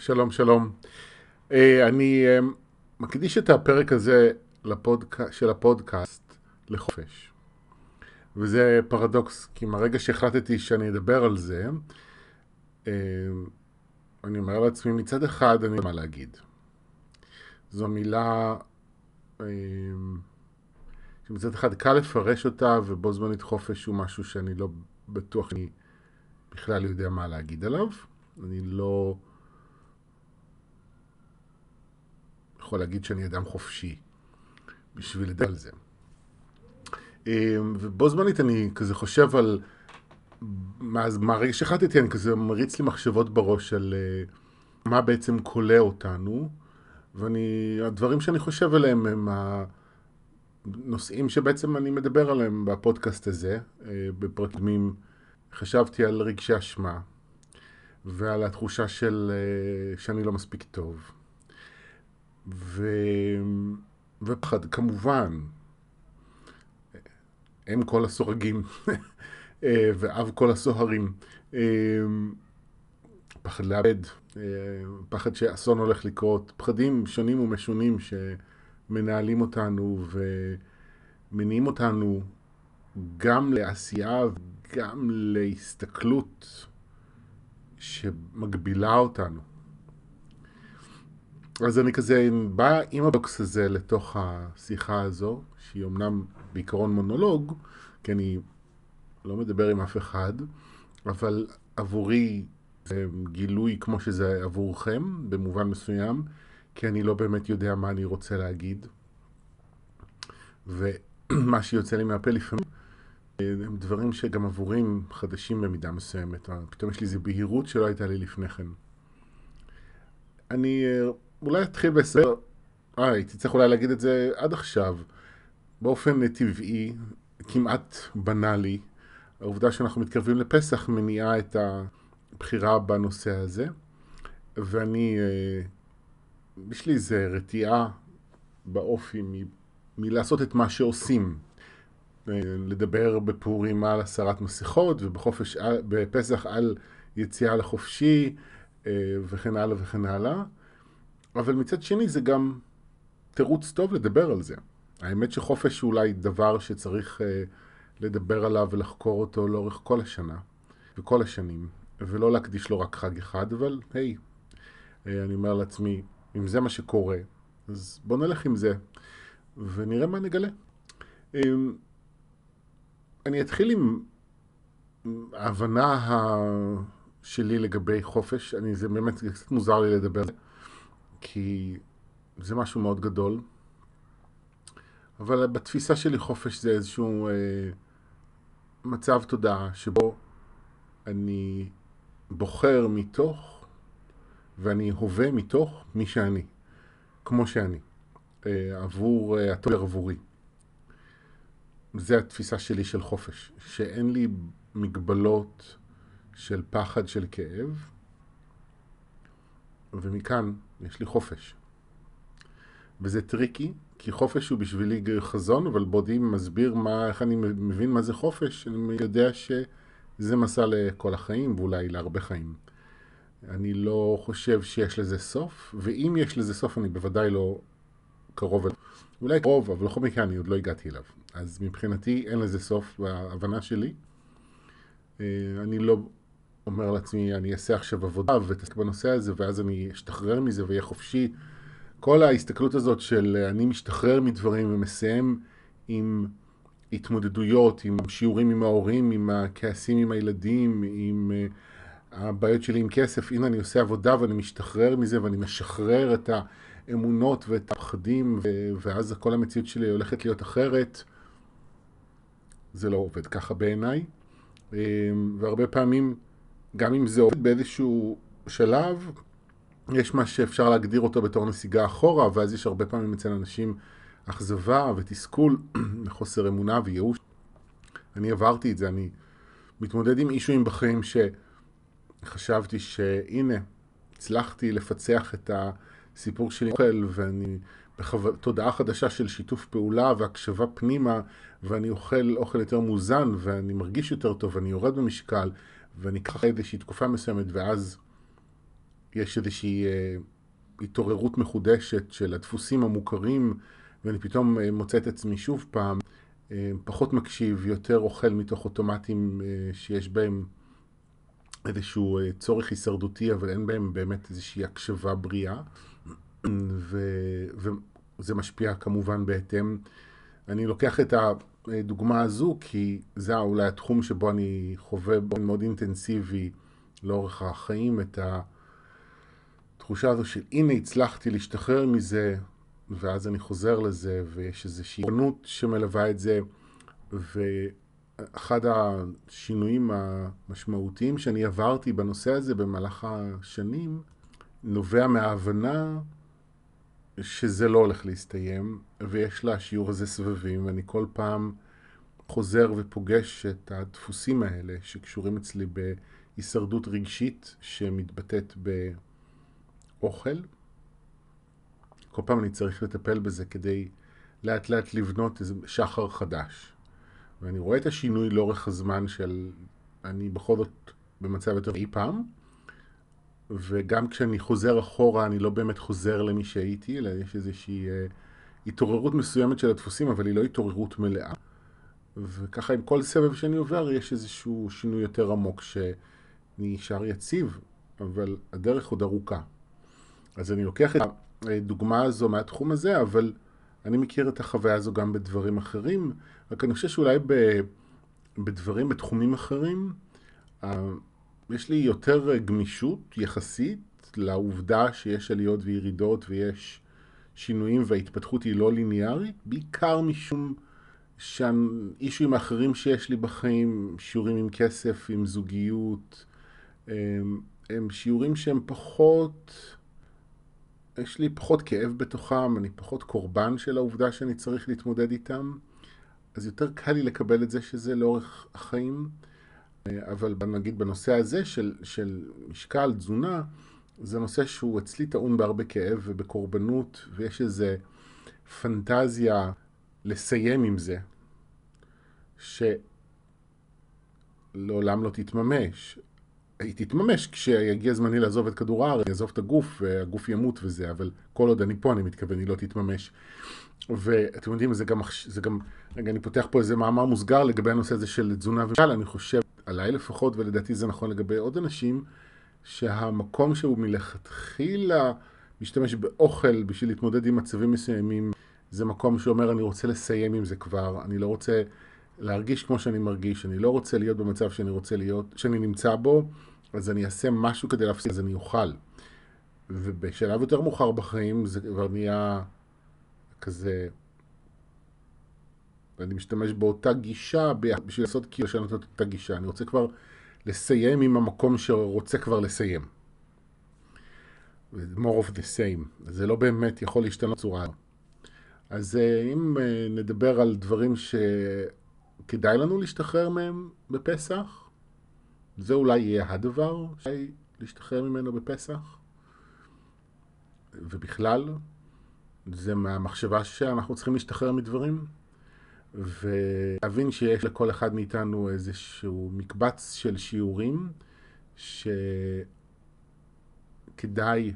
שלום, שלום. אה, אני אה, מקדיש את הפרק הזה לפודק... של הפודקאסט לחופש. וזה פרדוקס, כי מהרגע שהחלטתי שאני אדבר על זה, אה, אני אומר לעצמי, מצד אחד אני לא מה להגיד. זו מילה שמצד אחד קל לפרש אותה, ובו זמנית חופש הוא משהו שאני לא בטוח שאני בכלל יודע מה להגיד עליו. אני לא... יכול להגיד שאני אדם חופשי בשביל לדבר על זה. אמ, ובו זמנית אני כזה חושב על מהרגע שהחלטתי אני כזה מריץ לי מחשבות בראש על אה, מה בעצם כולא אותנו ואני, הדברים שאני חושב עליהם הם הנושאים שבעצם אני מדבר עליהם בפודקאסט הזה, אה, בפרקמים חשבתי על רגשי אשמה ועל התחושה של אה, שאני לא מספיק טוב ו... ופחד, כמובן, אם כל הסורגים ואב כל הסוהרים. פחד לאבד, פחד שאסון הולך לקרות, פחדים שונים ומשונים שמנהלים אותנו ומניעים אותנו גם לעשייה וגם להסתכלות שמגבילה אותנו. אז אני כזה בא עם הבוקס הזה לתוך השיחה הזו, שהיא אמנם בעיקרון מונולוג, כי אני לא מדבר עם אף אחד, אבל עבורי זה גילוי כמו שזה עבורכם, במובן מסוים, כי אני לא באמת יודע מה אני רוצה להגיד. ומה שיוצא לי מהפה לפעמים הם דברים שגם עבורים חדשים במידה מסוימת. פתאום יש לי איזו בהירות שלא הייתה לי לפני כן. אני אולי אתחיל בסדר, אה, הייתי צריך אולי להגיד את זה עד עכשיו. באופן טבעי, כמעט בנאלי, העובדה שאנחנו מתקרבים לפסח מניעה את הבחירה בנושא הזה, ואני, אה, יש לי איזה רתיעה באופי מ, מלעשות את מה שעושים. אה, לדבר בפורים על הסרת מסכות ובחופש, בפסח על יציאה לחופשי אה, וכן הלאה וכן הלאה. אבל מצד שני זה גם תירוץ טוב לדבר על זה. האמת שחופש הוא אולי דבר שצריך uh, לדבר עליו ולחקור אותו לאורך כל השנה וכל השנים, ולא להקדיש לו רק חג אחד, אבל היי, uh, אני אומר לעצמי, אם זה מה שקורה, אז בוא נלך עם זה ונראה מה נגלה. Um, אני אתחיל עם ההבנה ה... שלי לגבי חופש, אני, זה באמת קצת מוזר לי לדבר על זה. כי זה משהו מאוד גדול. אבל בתפיסה שלי חופש זה איזשהו אה, מצב תודעה שבו אני בוחר מתוך ואני הווה מתוך מי שאני, כמו שאני, אה, עבור אה, הטוב עבורי. זה התפיסה שלי של חופש, שאין לי מגבלות של פחד, של כאב, ומכאן יש לי חופש. וזה טריקי, כי חופש הוא בשבילי חזון, אבל בעודי מסביר מה, איך אני מבין מה זה חופש, אני יודע שזה מסע לכל החיים, ואולי להרבה חיים. אני לא חושב שיש לזה סוף, ואם יש לזה סוף אני בוודאי לא קרוב אליו. אולי קרוב, אבל בכל מקרה אני עוד לא הגעתי אליו. אז מבחינתי אין לזה סוף בהבנה שלי. אה, אני לא אומר לעצמי, אני אעשה עכשיו עבודה ותעסק בנושא הזה, ואז אני אשתחרר מזה ואהיה חופשי. כל ההסתכלות הזאת של אני משתחרר מדברים ומסיים עם התמודדויות, עם שיעורים עם ההורים, עם הכעסים עם הילדים, עם uh, הבעיות שלי עם כסף, הנה אני עושה עבודה ואני משתחרר מזה ואני משחרר את האמונות ואת הפחדים, ואז כל המציאות שלי הולכת להיות אחרת. זה לא עובד ככה בעיניי. אה, והרבה פעמים גם אם זה עובד באיזשהו שלב, יש מה שאפשר להגדיר אותו בתור נסיגה אחורה, ואז יש הרבה פעמים אצל אנשים אכזבה ותסכול, חוסר אמונה וייאוש. אני עברתי את זה, אני מתמודד עם אישויים בחיים שחשבתי שהנה, הצלחתי לפצח את הסיפור שלי אוכל, ואני בתודעה חדשה של שיתוף פעולה והקשבה פנימה, ואני אוכל אוכל יותר מוזן, ואני מרגיש יותר טוב, ואני יורד במשקל, אקח איזושהי תקופה מסוימת, ואז יש איזושהי אה, התעוררות מחודשת של הדפוסים המוכרים, ואני פתאום אה, מוצא את עצמי שוב פעם אה, פחות מקשיב, יותר אוכל מתוך אוטומטים אה, שיש בהם איזשהו אה, צורך הישרדותי, אבל אין בהם באמת איזושהי הקשבה בריאה, ו, וזה משפיע כמובן בהתאם. אני לוקח את הדוגמה הזו כי זה אולי התחום שבו אני חווה באופן מאוד אינטנסיבי לאורך החיים את התחושה הזו של הנה הצלחתי להשתחרר מזה, ואז אני חוזר לזה, ויש איזושהי עונות שמלווה את זה, ואחד השינויים המשמעותיים שאני עברתי בנושא הזה במהלך השנים, נובע מההבנה שזה לא הולך להסתיים, ויש לשיעור הזה סבבים, ואני כל פעם חוזר ופוגש את הדפוסים האלה שקשורים אצלי בהישרדות רגשית שמתבטאת באוכל. כל פעם אני צריך לטפל בזה כדי לאט לאט לבנות איזה שחר חדש. ואני רואה את השינוי לאורך הזמן של אני בכל זאת במצב יותר אי פעם, וגם כשאני חוזר אחורה אני לא באמת חוזר למי שהייתי, אלא יש איזושהי אה, התעוררות מסוימת של הדפוסים, אבל היא לא התעוררות מלאה. וככה עם כל סבב שאני עובר יש איזשהו שינוי יותר עמוק שנשאר יציב, אבל הדרך עוד ארוכה. אז אני לוקח את הדוגמה הזו מהתחום הזה, אבל אני מכיר את החוויה הזו גם בדברים אחרים, רק אני חושב שאולי ב, בדברים, בתחומים אחרים, יש לי יותר גמישות יחסית לעובדה שיש עליות וירידות ויש שינויים וההתפתחות היא לא ליניארית, בעיקר משום שהאישויים האחרים שיש לי בחיים, שיעורים עם כסף, עם זוגיות, הם, הם שיעורים שהם פחות... יש לי פחות כאב בתוכם, אני פחות קורבן של העובדה שאני צריך להתמודד איתם, אז יותר קל לי לקבל את זה שזה לאורך החיים. אבל נגיד בנושא הזה של, של משקל, תזונה, זה נושא שהוא אצלי טעון בהרבה כאב ובקורבנות, ויש איזו פנטזיה לסיים עם זה, שלעולם לא תתממש. היא תתממש כשיגיע זמני לעזוב את כדור הארץ, אני אעזוב את הגוף, והגוף ימות וזה, אבל כל עוד אני פה, אני מתכוון, היא לא תתממש. ואתם יודעים, זה גם, זה גם, רגע, אני פותח פה איזה מאמר מוסגר לגבי הנושא הזה של תזונה ומשקל, אני חושב, עליי לפחות, ולדעתי זה נכון לגבי עוד אנשים, שהמקום שהוא מלכתחילה משתמש באוכל בשביל להתמודד עם מצבים מסוימים, זה מקום שאומר, אני רוצה לסיים עם זה כבר, אני לא רוצה להרגיש כמו שאני מרגיש, אני לא רוצה להיות במצב שאני רוצה להיות, שאני נמצא בו, אז אני אעשה משהו כדי להפסיק, אז אני אוכל. ובשלב יותר מאוחר בחיים זה כבר נהיה כזה, ואני משתמש באותה גישה בשביל לעשות כאילו לשנות את אותה גישה. אני רוצה כבר לסיים עם המקום שרוצה כבר לסיים. more of the same. זה לא באמת יכול להשתנות צורה. אז אה, אם אה, נדבר על דברים שכדאי לנו להשתחרר מהם בפסח, זה אולי יהיה הדבר שכדאי להשתחרר ממנו בפסח. ובכלל, זה מהמחשבה שאנחנו צריכים להשתחרר מדברים, ולהבין שיש לכל אחד מאיתנו איזשהו מקבץ של שיעורים שכדאי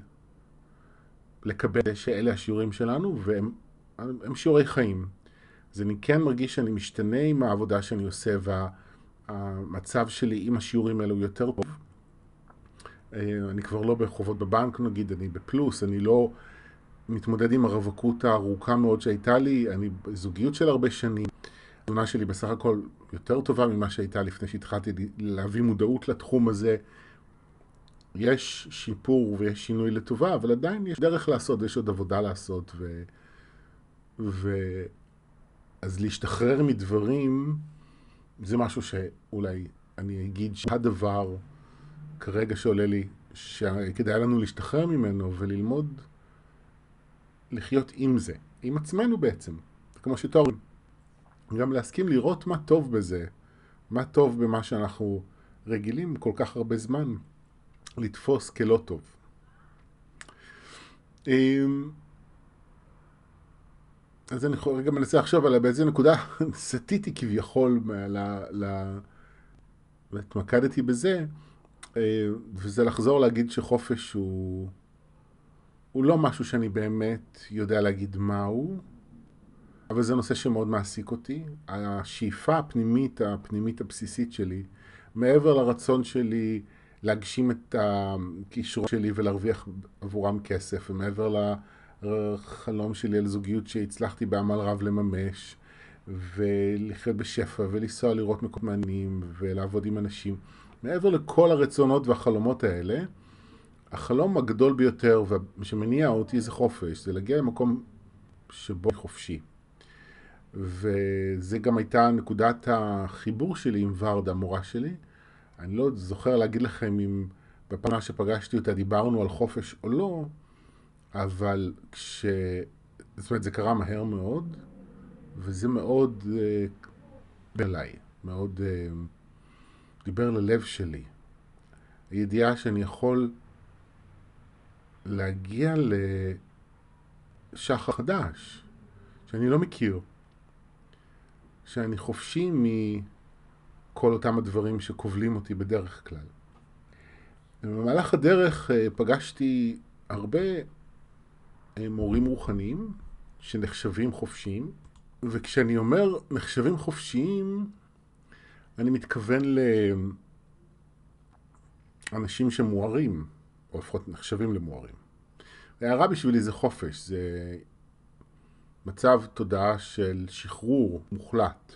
לקבל שאלה השיעורים שלנו, והם שיעורי חיים. אז אני כן מרגיש שאני משתנה עם העבודה שאני עושה, והמצב שלי עם השיעורים האלו יותר טוב. אה, אני כבר לא בחובות בבנק נגיד, אני בפלוס, אני לא מתמודד עם הרווקות הארוכה מאוד שהייתה לי, אני בזוגיות של הרבה שנים. התזונה שלי בסך הכל יותר טובה ממה שהייתה לפני שהתחלתי להביא מודעות לתחום הזה. יש שיפור ויש שינוי לטובה, אבל עדיין יש דרך לעשות, יש עוד עבודה לעשות. ו... ו... אז להשתחרר מדברים זה משהו שאולי אני אגיד שהדבר כרגע שעולה לי, שכדאי לנו להשתחרר ממנו וללמוד לחיות עם זה, עם עצמנו בעצם, כמו שתוארים. גם להסכים לראות מה טוב בזה, מה טוב במה שאנחנו רגילים כל כך הרבה זמן לתפוס כלא טוב. אמ, אז אני רגע מנסה לחשוב על באיזה נקודה סטיתי כביכול, והתמקדתי בזה, אה, וזה לחזור להגיד שחופש הוא, הוא לא משהו שאני באמת יודע להגיד מהו, אבל זה נושא שמאוד מעסיק אותי. השאיפה הפנימית, הפנימית הבסיסית שלי, מעבר לרצון שלי להגשים את הכישרון שלי ולהרוויח עבורם כסף, ומעבר לחלום שלי על זוגיות שהצלחתי בעמל רב לממש, ולחיות בשפע, ולנסוע לראות מקומות מעניינים, ולעבוד עם אנשים. מעבר לכל הרצונות והחלומות האלה, החלום הגדול ביותר שמניע אותי זה חופש, זה להגיע למקום שבו אני חופשי. וזה גם הייתה נקודת החיבור שלי עם ורדה, המורה שלי. אני לא זוכר להגיד לכם אם בפעם שפגשתי אותה דיברנו על חופש או לא, אבל כש... זאת אומרת, זה קרה מהר מאוד, וזה מאוד uh, אליי, מאוד uh, דיבר ללב שלי. הידיעה שאני יכול להגיע לשחר חדש, שאני לא מכיר, שאני חופשי מכל אותם הדברים שכובלים אותי בדרך כלל. במהלך הדרך uh, פגשתי הרבה מורים רוחניים שנחשבים חופשיים, וכשאני אומר נחשבים חופשיים, אני מתכוון לאנשים שמוארים, או לפחות נחשבים למוארים. הערה בשבילי זה חופש, זה מצב תודעה של שחרור מוחלט,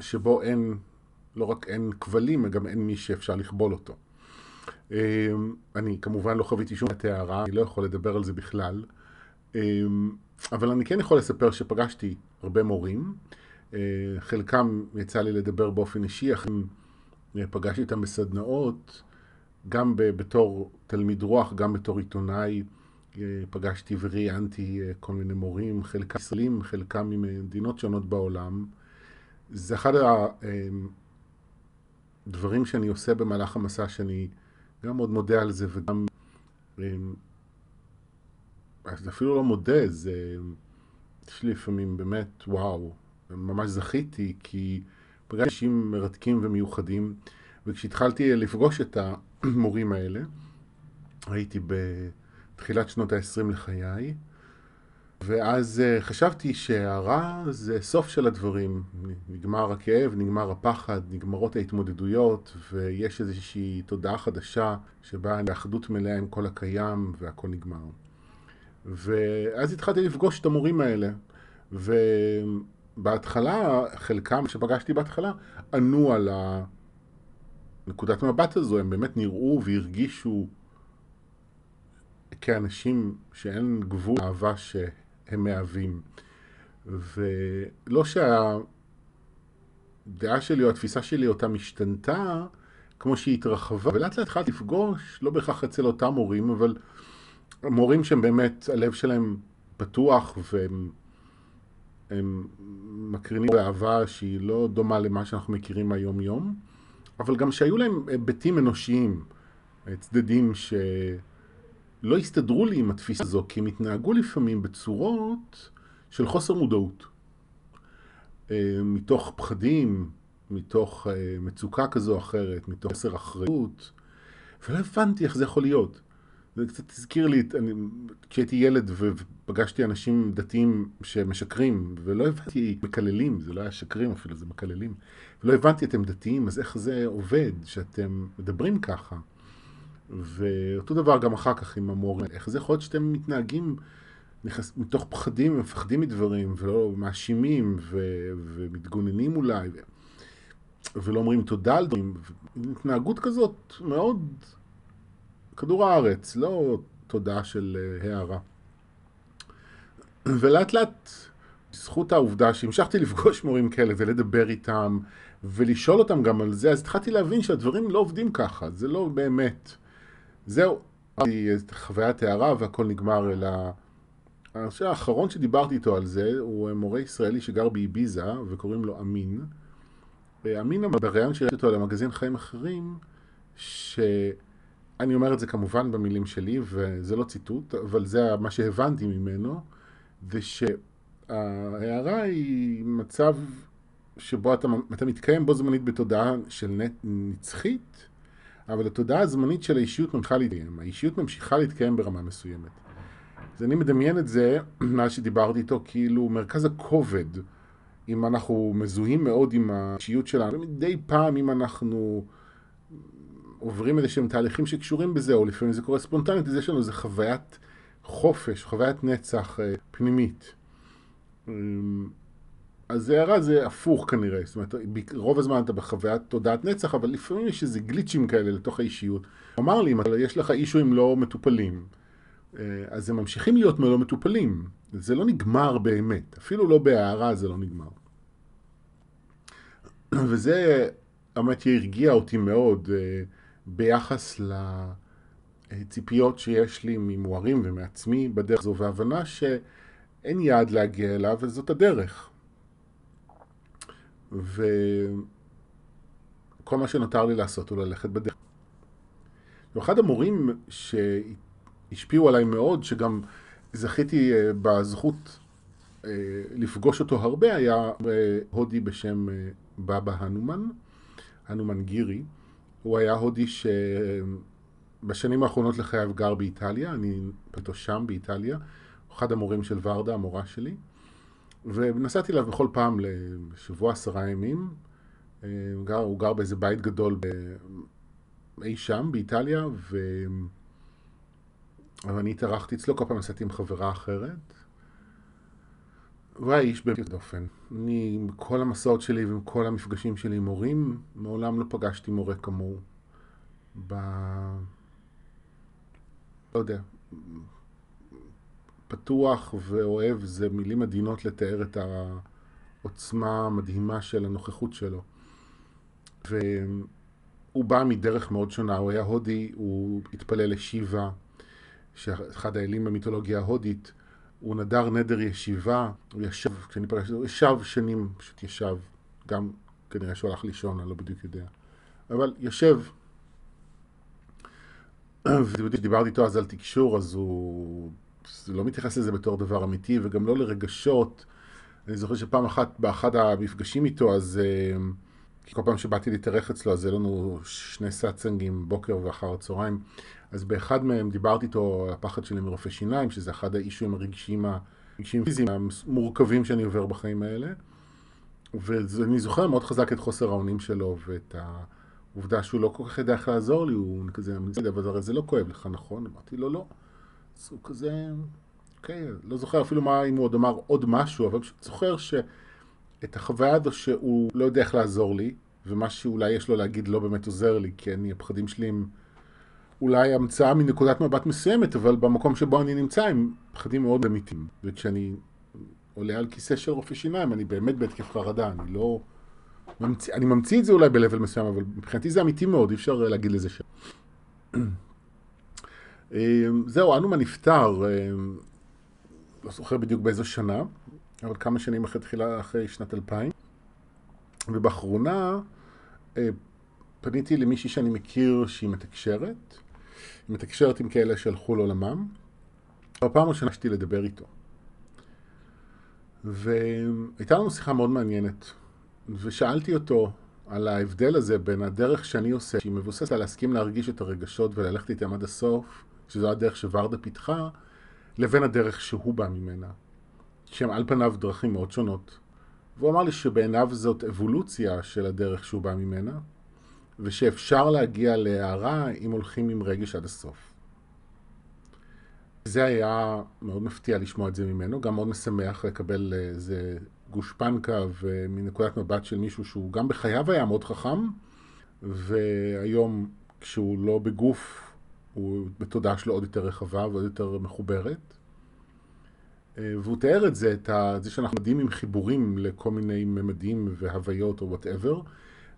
שבו אין, לא רק אין כבלים, גם אין מי שאפשר לכבול אותו. אני כמובן לא חוויתי שום הערה, אני לא יכול לדבר על זה בכלל. אבל אני כן יכול לספר שפגשתי הרבה מורים, אה, חלקם יצא לי לדבר באופן אישי, אחרים אה, פגשתי אותם בסדנאות, גם בתור תלמיד רוח, גם בתור עיתונאי, אה, פגשתי וראיינתי כל מיני מורים, חלקם ישראלים, חלקם ממדינות שונות בעולם. זה אחד הדברים שאני עושה במהלך המסע, שאני גם מאוד מודה על זה וגם אז אפילו לא מודה, זה... יש לי לפעמים באמת, וואו, ממש זכיתי, כי פגשתי אנשים מרתקים ומיוחדים, וכשהתחלתי לפגוש את המורים האלה, הייתי בתחילת שנות ה-20 לחיי, ואז אה, חשבתי שהרע זה סוף של הדברים. נגמר הכאב, נגמר הפחד, נגמרות ההתמודדויות, ויש איזושהי תודעה חדשה שבה אני באחדות מלאה עם כל הקיים והכל נגמר. ואז התחלתי לפגוש את המורים האלה. ובהתחלה, חלקם שפגשתי בהתחלה, ענו על הנקודת מבט הזו, הם באמת נראו והרגישו כאנשים שאין גבול לאהבה שהם מהווים. ולא שהדעה שלי או התפיסה שלי אותה משתנתה, כמו שהיא התרחבה, ולאט לאט התחלתי לפגוש, לא בהכרח אצל אותם מורים, אבל מורים שהם באמת, הלב שלהם פתוח והם הם מקרינים באהבה שהיא לא דומה למה שאנחנו מכירים היום יום, אבל גם שהיו להם היבטים אנושיים, צדדים שלא הסתדרו לי עם התפיסה הזו, כי הם התנהגו לפעמים בצורות של חוסר מודעות. אה, מתוך פחדים, מתוך אה, מצוקה כזו או אחרת, מתוך חסר אחריות, ולא הבנתי איך זה יכול להיות. זה קצת הזכיר לי, אני, כשהייתי ילד ופגשתי אנשים דתיים שמשקרים, ולא הבנתי, מקללים, זה לא היה שקרים אפילו, זה מקללים. ולא הבנתי, אתם דתיים, אז איך זה עובד שאתם מדברים ככה? ואותו דבר גם אחר כך עם המורים, איך זה יכול להיות שאתם מתנהגים נכנס, מתוך פחדים ומפחדים מדברים, ולא מאשימים ו, ומתגוננים אולי, ולא אומרים תודה על דברים, התנהגות כזאת מאוד כדור הארץ, לא תודעה של אה, הערה. ולאט לאט, בזכות העובדה שהמשכתי לפגוש מורים כאלה ולדבר איתם ולשאול אותם גם על זה, אז התחלתי להבין שהדברים לא עובדים ככה, זה לא באמת. זהו, חוויית הערה והכל נגמר, אלא... חושב האחרון שדיברתי איתו על זה הוא מורה ישראלי שגר באביזה וקוראים לו אמין. אמין בריאיון שראיתי אותו למגזין חיים אחרים, ש... אני אומר את זה כמובן במילים שלי, וזה לא ציטוט, אבל זה מה שהבנתי ממנו, זה שההערה היא מצב שבו אתה, אתה מתקיים בו זמנית בתודעה של נצחית, אבל התודעה הזמנית של האישיות ממשיכה להתקיים. האישיות ממשיכה להתקיים ברמה מסוימת. אז אני מדמיין את זה, מאז שדיברתי איתו, כאילו מרכז הכובד, אם אנחנו מזוהים מאוד עם האישיות שלנו, מדי פעם אם אנחנו עוברים איזה שהם תהליכים שקשורים בזה, או לפעמים זה קורה ספונטנית, אז יש לנו איזה חוויית חופש, חוויית נצח אה, פנימית. אמ, אז הערה זה הפוך כנראה, זאת אומרת, רוב הזמן אתה בחוויית תודעת נצח, אבל לפעמים יש איזה גליצ'ים כאלה לתוך האישיות. הוא אמר לי, אם יש לך אישויים לא מטופלים, אה, אז הם ממשיכים להיות לא מטופלים. זה לא נגמר באמת, אפילו לא בהערה זה לא נגמר. וזה, האמת, הרגיע אותי מאוד אה, ביחס לציפיות שיש לי ממוארים ומעצמי בדרך זו, והבנה שאין יעד להגיע אליו, וזאת הדרך. וכל מה שנותר לי לעשות הוא ללכת בדרך. ואחד המורים שהשפיעו עליי מאוד, שגם זכיתי אה, בזכות אה, לפגוש אותו הרבה, היה אה, הודי בשם בבא הנומן, הנומן גירי. הוא היה הודי שבשנים האחרונות לחייו גר באיטליה, אני פתאום שם באיטליה, אחד המורים של ורדה, המורה שלי. ונסעתי אליו בכל פעם לשבוע עשרה ימים. גר, הוא גר באיזה בית גדול ב... אי שם באיטליה, ו... ואני התארחתי אצלו, כל פעם נסעתי עם חברה אחרת. הוא היה איש באמת דופן. אני, עם כל המסעות שלי ועם כל המפגשים שלי עם מורים, מעולם לא פגשתי מורה כמוהו. ב... לא יודע, פתוח ואוהב זה מילים עדינות לתאר את העוצמה המדהימה של הנוכחות שלו. והוא בא מדרך מאוד שונה, הוא היה הודי, הוא התפלל לשיבה, שאחד האלים במיתולוגיה ההודית, הוא נדר נדר ישיבה, הוא ישב, כשאני פגשתי הוא ישב שנים, פשוט ישב, גם כנראה שהוא הלך לישון, אני לא בדיוק יודע, אבל יושב. ודיברתי איתו אז על תקשור, אז הוא לא מתייחס לזה בתור דבר אמיתי, וגם לא לרגשות. אני זוכר שפעם אחת, באחד המפגשים איתו, אז uh, כל פעם שבאתי להתארח אצלו, אז היו לנו שני סאצנגים, בוקר ואחר הצהריים. אז באחד מהם דיברתי איתו על הפחד שלי מרופא שיניים, שזה אחד האישויים הרגשיים, הרגשיים הפיזיים המורכבים שאני עובר בחיים האלה. ואני זוכר מאוד חזק את חוסר האונים שלו, ואת העובדה שהוא לא כל כך יודע איך לעזור לי, הוא כזה, אבל הרי זה לא כואב לך, נכון? אמרתי לו, לא. אז הוא כזה, אוקיי, לא זוכר אפילו מה, אם הוא עוד אמר עוד משהו, אבל פשוט זוכר שאת החוויה הזו שהוא לא יודע איך לעזור לי, ומה שאולי יש לו להגיד לא באמת עוזר לי, כי אני, הפחדים שלי הם אולי המצאה מנקודת מבט מסוימת, אבל במקום שבו אני נמצא הם פחדים מאוד אמיתיים. וכשאני עולה על כיסא של רופא שיניים, אני באמת בהתקף חרדה, אני לא... ממציא, אני ממציא את זה אולי ב-level מסוים, אבל מבחינתי זה אמיתי מאוד, אי אפשר להגיד לזה ש... אמ, זהו, אנומה נפטר, אמ, לא זוכר בדיוק באיזו שנה, אבל כמה שנים אחרי תחילה, אחרי שנת 2000. ובאחרונה אה, פניתי למישהי שאני מכיר שהיא מתקשרת, היא מתקשרת עם כאלה שהלכו לעולמם. בפעם הראשונה שתי לדבר איתו. והייתה לנו שיחה מאוד מעניינת, ושאלתי אותו על ההבדל הזה בין הדרך שאני עושה, שהיא מבוססת על להסכים להרגיש את הרגשות וללכת איתם עד הסוף, שזו הדרך שוורדה פיתחה, לבין הדרך שהוא בא ממנה, שהם על פניו דרכים מאוד שונות. והוא אמר לי שבעיניו זאת אבולוציה של הדרך שהוא בא ממנה, ושאפשר להגיע להערה אם הולכים עם רגש עד הסוף. זה היה מאוד מפתיע לשמוע את זה ממנו, גם מאוד משמח לקבל איזה גושפנקה ומנקודת מבט של מישהו שהוא גם בחייו היה מאוד חכם, והיום כשהוא לא בגוף הוא בתודעה שלו עוד יותר רחבה ועוד יותר מחוברת. אה, והוא תיאר את זה, את זה שאנחנו מדהים עם חיבורים לכל מיני ממדים והוויות או וואטאבר,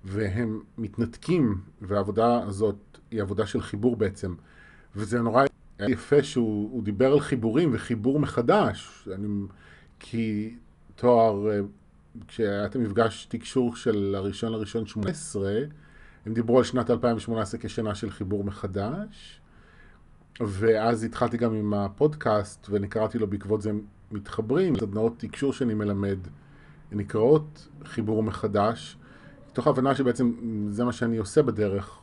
והם מתנתקים, והעבודה הזאת היא עבודה של חיבור בעצם. וזה נורא יפה שהוא דיבר על חיבורים וחיבור מחדש. אני, כי תואר, אה, כשהיה את המפגש תקשור של הראשון לראשון 18, הם דיברו על שנת 2018 כשנה של חיבור מחדש. ואז התחלתי גם עם הפודקאסט, ואני קראתי לו בעקבות זה מתחברים, סדנאות תקשור שאני מלמד, נקראות חיבור מחדש, תוך הבנה שבעצם זה מה שאני עושה בדרך,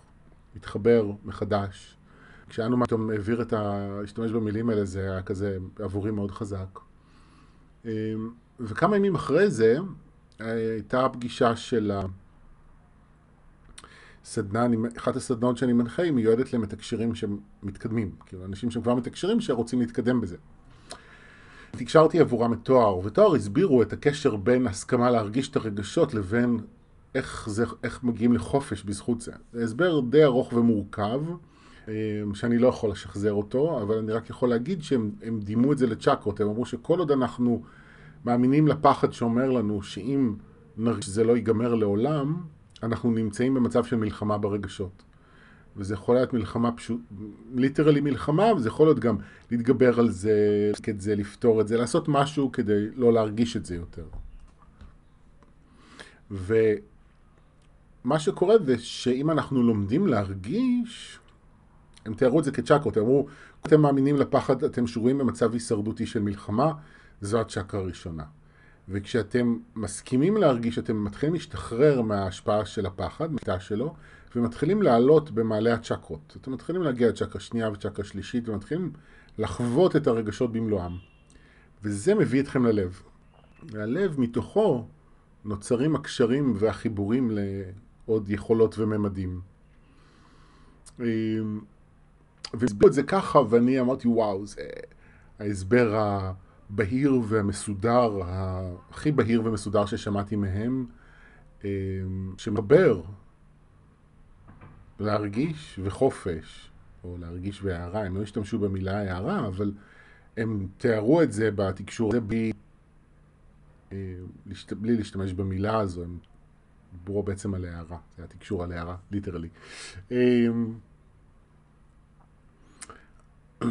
מתחבר מחדש. כשאנו פתאום העביר את ה... להשתמש במילים האלה, זה היה כזה עבורי מאוד חזק. אמ, וכמה ימים אחרי זה, הייתה פגישה של הסדנה, אחת הסדנאות שאני מנחה היא מיועדת למתקשרים שמתקדמים, כאילו אנשים שכבר מתקשרים שרוצים להתקדם בזה. תקשרתי עבורם את תואר, ותואר הסבירו את הקשר בין הסכמה להרגיש את הרגשות לבין איך, זה, איך מגיעים לחופש בזכות זה. זה הסבר די ארוך ומורכב, אה, שאני לא יכול לשחזר אותו, אבל אני רק יכול להגיד שהם דימו את זה לצ'קרות, הם אמרו שכל עוד אנחנו מאמינים לפחד שאומר לנו שאם נרגיש שזה לא ייגמר לעולם, אנחנו נמצאים במצב של מלחמה ברגשות. וזה יכול להיות מלחמה פשוט, ליטרלי מלחמה, וזה יכול להיות גם להתגבר על זה, את זה, לפתור את זה, לעשות משהו כדי לא להרגיש את זה יותר. ומה שקורה זה שאם אנחנו לומדים להרגיש, הם תיארו את זה כצ'קרות, הם אמרו, אתם מאמינים לפחד, אתם שרויים במצב הישרדותי של מלחמה, זו הצ'קרה הראשונה. וכשאתם מסכימים להרגיש, אתם מתחילים להשתחרר מההשפעה של הפחד, מהתא שלו, ומתחילים לעלות במעלה הצ'קרות. אתם מתחילים להגיע לצ'קרה שנייה וצ'קרה שלישית, ומתחילים לחוות את הרגשות במלואם. וזה מביא אתכם ללב. והלב, מתוכו, נוצרים הקשרים והחיבורים לעוד יכולות וממדים. והסבירו את זה ככה, ואני אמרתי, וואו, זה ההסבר הבהיר והמסודר, הכי בהיר ומסודר ששמעתי מהם, שמחבר להרגיש וחופש, או להרגיש בהערה, הם לא השתמשו במילה הערה, אבל הם תיארו את זה בתקשור הזה בלי, אה, בלי להשתמש במילה הזו, הם דיברו בעצם על הערה, זה היה תקשור על הערה, ליטרלי. אמ,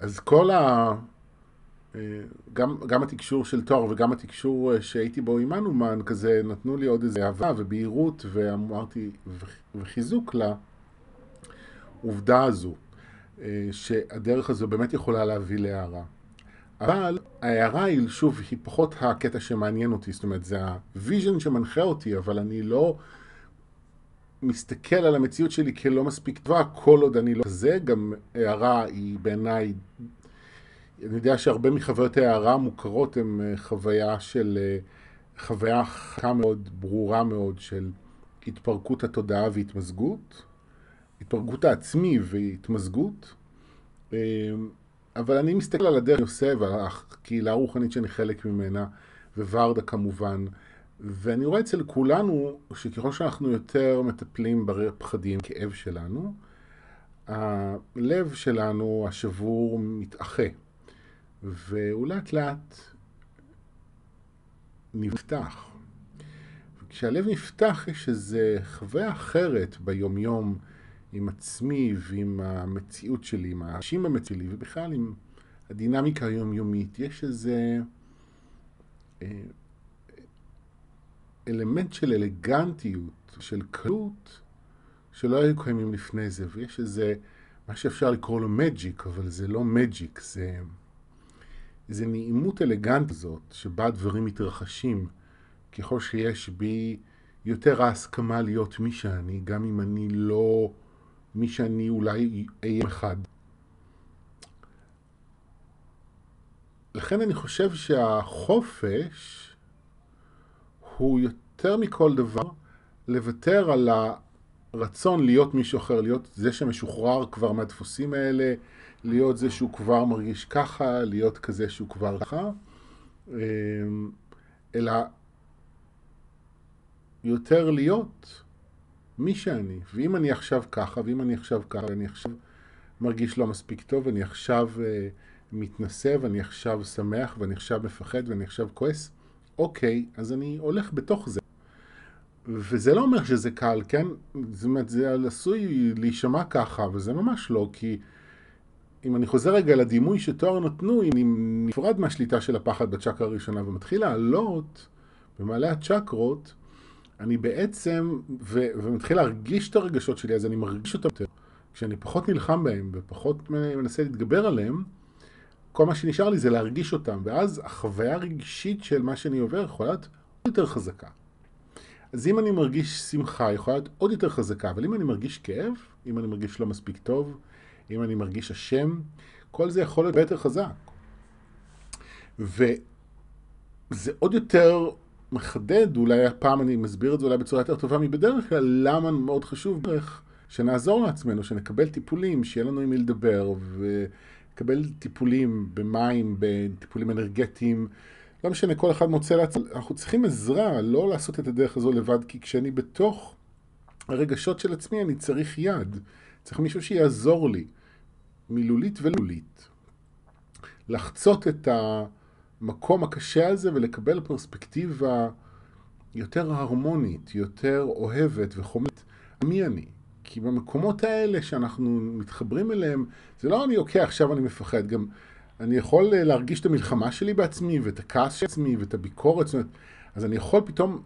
אז כל ה... אה, גם, גם התקשור של תואר וגם התקשור אה, שהייתי בו עם אנומן, כזה נתנו לי עוד איזה אהבה ובהירות, ואמרתי, וחיזוק לעובדה הזו, אה, שהדרך הזו באמת יכולה להביא להערה. אבל ההערה היא, שוב, היא פחות הקטע שמעניין אותי, זאת אומרת, זה ה vision שמנחה אותי, אבל אני לא מסתכל על המציאות שלי כלא מספיק טובה, כל עוד אני לא... זה גם הארה היא בעיניי אני יודע שהרבה מחוויות ההארה המוכרות הן אה, חוויה של, אה, חוויה חזקה מאוד, ברורה מאוד של התפרקות התודעה והתמזגות, התפרקות העצמי והתמזגות, אה, אבל אני מסתכל על הדרך יוסף, ועל הקהילה הרוחנית שאני חלק ממנה, וורדה כמובן, ואני רואה אצל כולנו שככל שאנחנו יותר מטפלים בפחדים, כאב שלנו, הלב שלנו, השבור, מתאחה. והוא לאט לאט נפתח. וכשהלב נפתח יש איזו חוויה אחרת ביומיום עם עצמי ועם המציאות שלי, עם האנשים במציאות שלי, ובכלל עם הדינמיקה היומיומית. יש איזה אה, אלמנט של אלגנטיות, של קלות, שלא היו קיימים לפני זה, ויש איזה, מה שאפשר לקרוא לו מג'יק, אבל זה לא מג'יק, זה... איזו נעימות אלגנטית זאת, שבה דברים מתרחשים, ככל שיש בי יותר ההסכמה להיות מי שאני, גם אם אני לא מי שאני אולי אהיה אחד. לכן אני חושב שהחופש הוא יותר מכל דבר לוותר על הרצון להיות מישהו אחר, להיות זה שמשוחרר כבר מהדפוסים האלה, להיות זה שהוא כבר מרגיש ככה, להיות כזה שהוא כבר ככה, אמ, אלא יותר להיות מי שאני. ואם אני עכשיו ככה, ואם אני עכשיו ככה, ואני עכשיו מרגיש לא מספיק טוב, ואני עכשיו uh, מתנשא, ואני עכשיו שמח, ואני עכשיו מפחד, ואני עכשיו כועס, אוקיי, אז אני הולך בתוך זה. וזה לא אומר שזה קל, כן? זאת אומרת, זה עשוי להישמע ככה, וזה ממש לא, כי... אם אני חוזר רגע לדימוי שתואר נתנו, אם נפרד מהשליטה של הפחד בצ'קרה הראשונה ומתחיל לעלות במעלה הצ'קרות, אני בעצם, ו, ומתחיל להרגיש את הרגשות שלי, אז אני מרגיש אותם יותר. כשאני פחות נלחם בהם ופחות מנסה להתגבר עליהם, כל מה שנשאר לי זה להרגיש אותם, ואז החוויה הרגשית של מה שאני עובר יכולה להיות עוד יותר חזקה. אז אם אני מרגיש שמחה, יכולה להיות עוד יותר חזקה, אבל אם אני מרגיש כאב, אם אני מרגיש לא מספיק טוב, אם אני מרגיש אשם, כל זה יכול להיות ביתר חזק. וזה עוד יותר מחדד, אולי הפעם אני מסביר את זה אולי בצורה יותר טובה מבדרך כלל, למה מאוד חשוב דרך שנעזור לעצמנו, שנקבל טיפולים, שיהיה לנו עם מי לדבר, ונקבל טיפולים במים, בטיפולים אנרגטיים. לא משנה, כל אחד מוצא לעצמנו, אנחנו צריכים עזרה, לא לעשות את הדרך הזו לבד, כי כשאני בתוך הרגשות של עצמי, אני צריך יד. צריך מישהו שיעזור לי, מילולית ולולית. לחצות את המקום הקשה הזה ולקבל פרספקטיבה יותר הרמונית, יותר אוהבת וחומית. מי אני? כי במקומות האלה שאנחנו מתחברים אליהם, זה לא אני, אוקיי, עכשיו אני מפחד, גם אני יכול להרגיש את המלחמה שלי בעצמי, ואת הכעס של עצמי, ואת הביקורת, זאת אומרת, אז אני יכול פתאום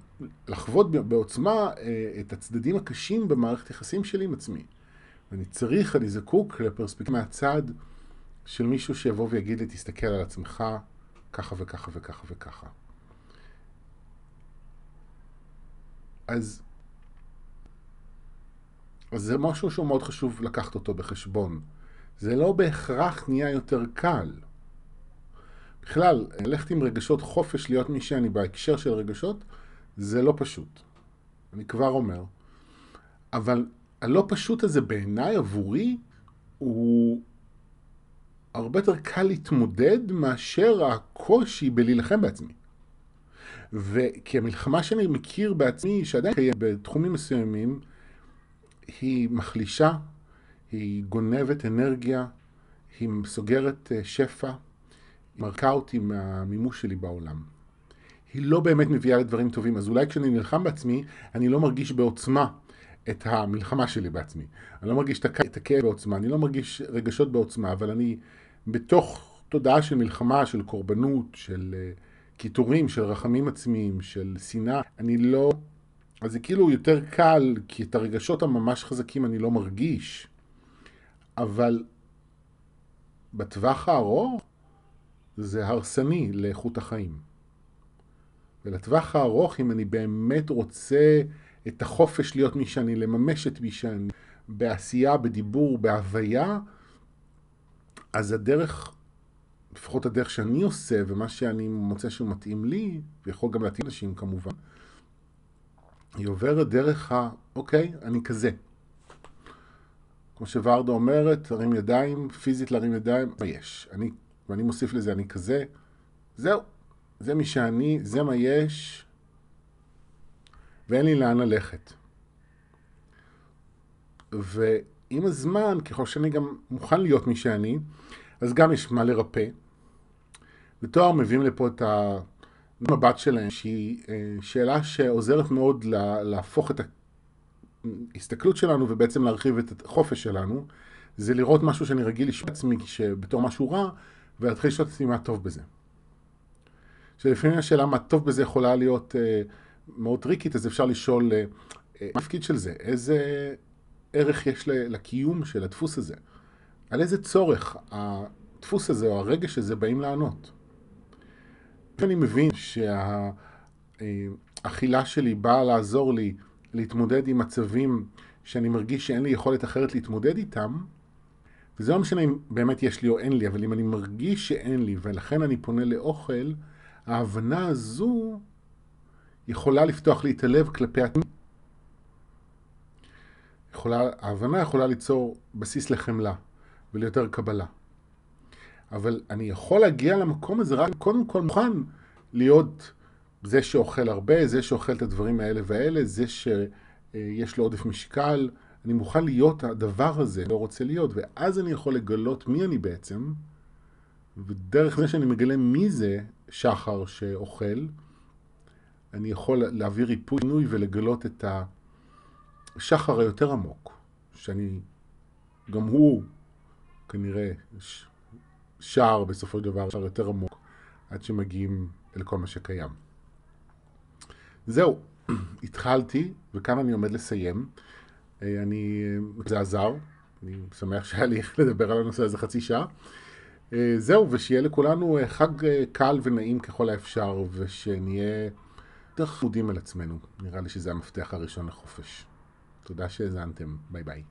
לחוות בעוצמה אה, את הצדדים הקשים במערכת יחסים שלי עם עצמי. ואני צריך, אני זקוק לפרספקטיבה מהצד של מישהו שיבוא ויגיד לי, תסתכל על עצמך ככה וככה וככה וככה. אז, אז זה משהו שהוא מאוד חשוב לקחת אותו בחשבון. זה לא בהכרח נהיה יותר קל. בכלל, ללכת עם רגשות חופש להיות מי שאני בהקשר של רגשות, זה לא פשוט. אני כבר אומר. אבל הלא פשוט הזה בעיניי עבורי הוא הרבה יותר קל להתמודד מאשר הקושי בלהילחם בעצמי. וכי המלחמה שאני מכיר בעצמי, שעדיין קיימת בתחומים מסוימים, היא מחלישה, היא גונבת אנרגיה, היא סוגרת אה, שפע, היא מרקה אותי מהמימוש שלי בעולם. היא לא באמת מביאה לדברים טובים, אז אולי כשאני נלחם בעצמי, אני לא מרגיש בעוצמה את המלחמה שלי בעצמי. אני לא מרגיש את הכאב בעוצמה, אני לא מרגיש רגשות בעוצמה, אבל אני בתוך תודעה של מלחמה, של קורבנות, של uh, קיטורים, של רחמים עצמיים, של שנאה, אני לא... אז זה כאילו יותר קל, כי את הרגשות הממש חזקים אני לא מרגיש, אבל בטווח הארוך זה הרסני לאיכות החיים. ולטווח הארוך, אם אני באמת רוצה את החופש להיות מי שאני, לממש את מי שאני, בעשייה, בדיבור, בהוויה, אז הדרך, לפחות הדרך שאני עושה, ומה שאני מוצא שהוא מתאים לי, ויכול גם להתאים אנשים כמובן, היא עוברת דרך ה... אוקיי, אני כזה. כמו שוורדה אומרת, להרים ידיים, פיזית להרים ידיים, מה יש? אני, ואני מוסיף לזה, אני כזה, זהו, זה מי שאני, זה מה יש, ואין לי לאן ללכת. ועם הזמן, ככל שאני גם מוכן להיות מי שאני, אז גם יש מה לרפא. ותואר מביאים לפה את המבט שלהם, שהיא אה, שאלה שעוזרת מאוד להפוך את ההסתכלות שלנו ובעצם להרחיב את החופש שלנו, זה לראות משהו שאני רגיל לשמוע עצמי בתור משהו רע, ולהתחיל לשאול עצמי מה טוב בזה. שלפעמים השאלה מה טוב בזה יכולה להיות אה, מאוד טריקית, אז אפשר לשאול אה, מה התפקיד של זה, איזה ערך יש לקיום של הדפוס הזה, על איזה צורך הדפוס הזה או הרגש הזה באים לענות. אני מבין שהאכילה שלי באה לעזור לי להתמודד עם מצבים שאני מרגיש שאין לי יכולת אחרת להתמודד איתם, וזה לא משנה אם באמת יש לי או אין לי, אבל אם אני מרגיש שאין לי ולכן אני פונה לאוכל, ההבנה הזו יכולה לפתוח לי את הלב כלפי עצמי. יכולה, ההבנה יכולה ליצור בסיס לחמלה וליותר קבלה. אבל אני יכול להגיע למקום הזה רק קודם כל מוכן להיות זה שאוכל הרבה, זה שאוכל את הדברים האלה והאלה, זה שיש לו עודף משקל. אני מוכן להיות הדבר הזה, לא רוצה להיות, ואז אני יכול לגלות מי אני בעצם, ודרך זה שאני מגלה מי זה שחר שאוכל, אני יכול להביא ריפוי ולגלות את השחר היותר עמוק, שאני, גם הוא כנראה שער בסופו של דבר, שער יותר עמוק, עד שמגיעים אל כל מה שקיים. זהו, התחלתי, וכאן אני עומד לסיים. אה, אני, זה עזר, אני שמח שהיה לי איך לדבר על הנושא הזה חצי שעה. אה, זהו, ושיהיה לכולנו אה, חג קל ונעים ככל האפשר, ושנהיה יותר חמודים על עצמנו. נראה לי שזה המפתח הראשון לחופש. תודה שהאזנתם, ביי ביי.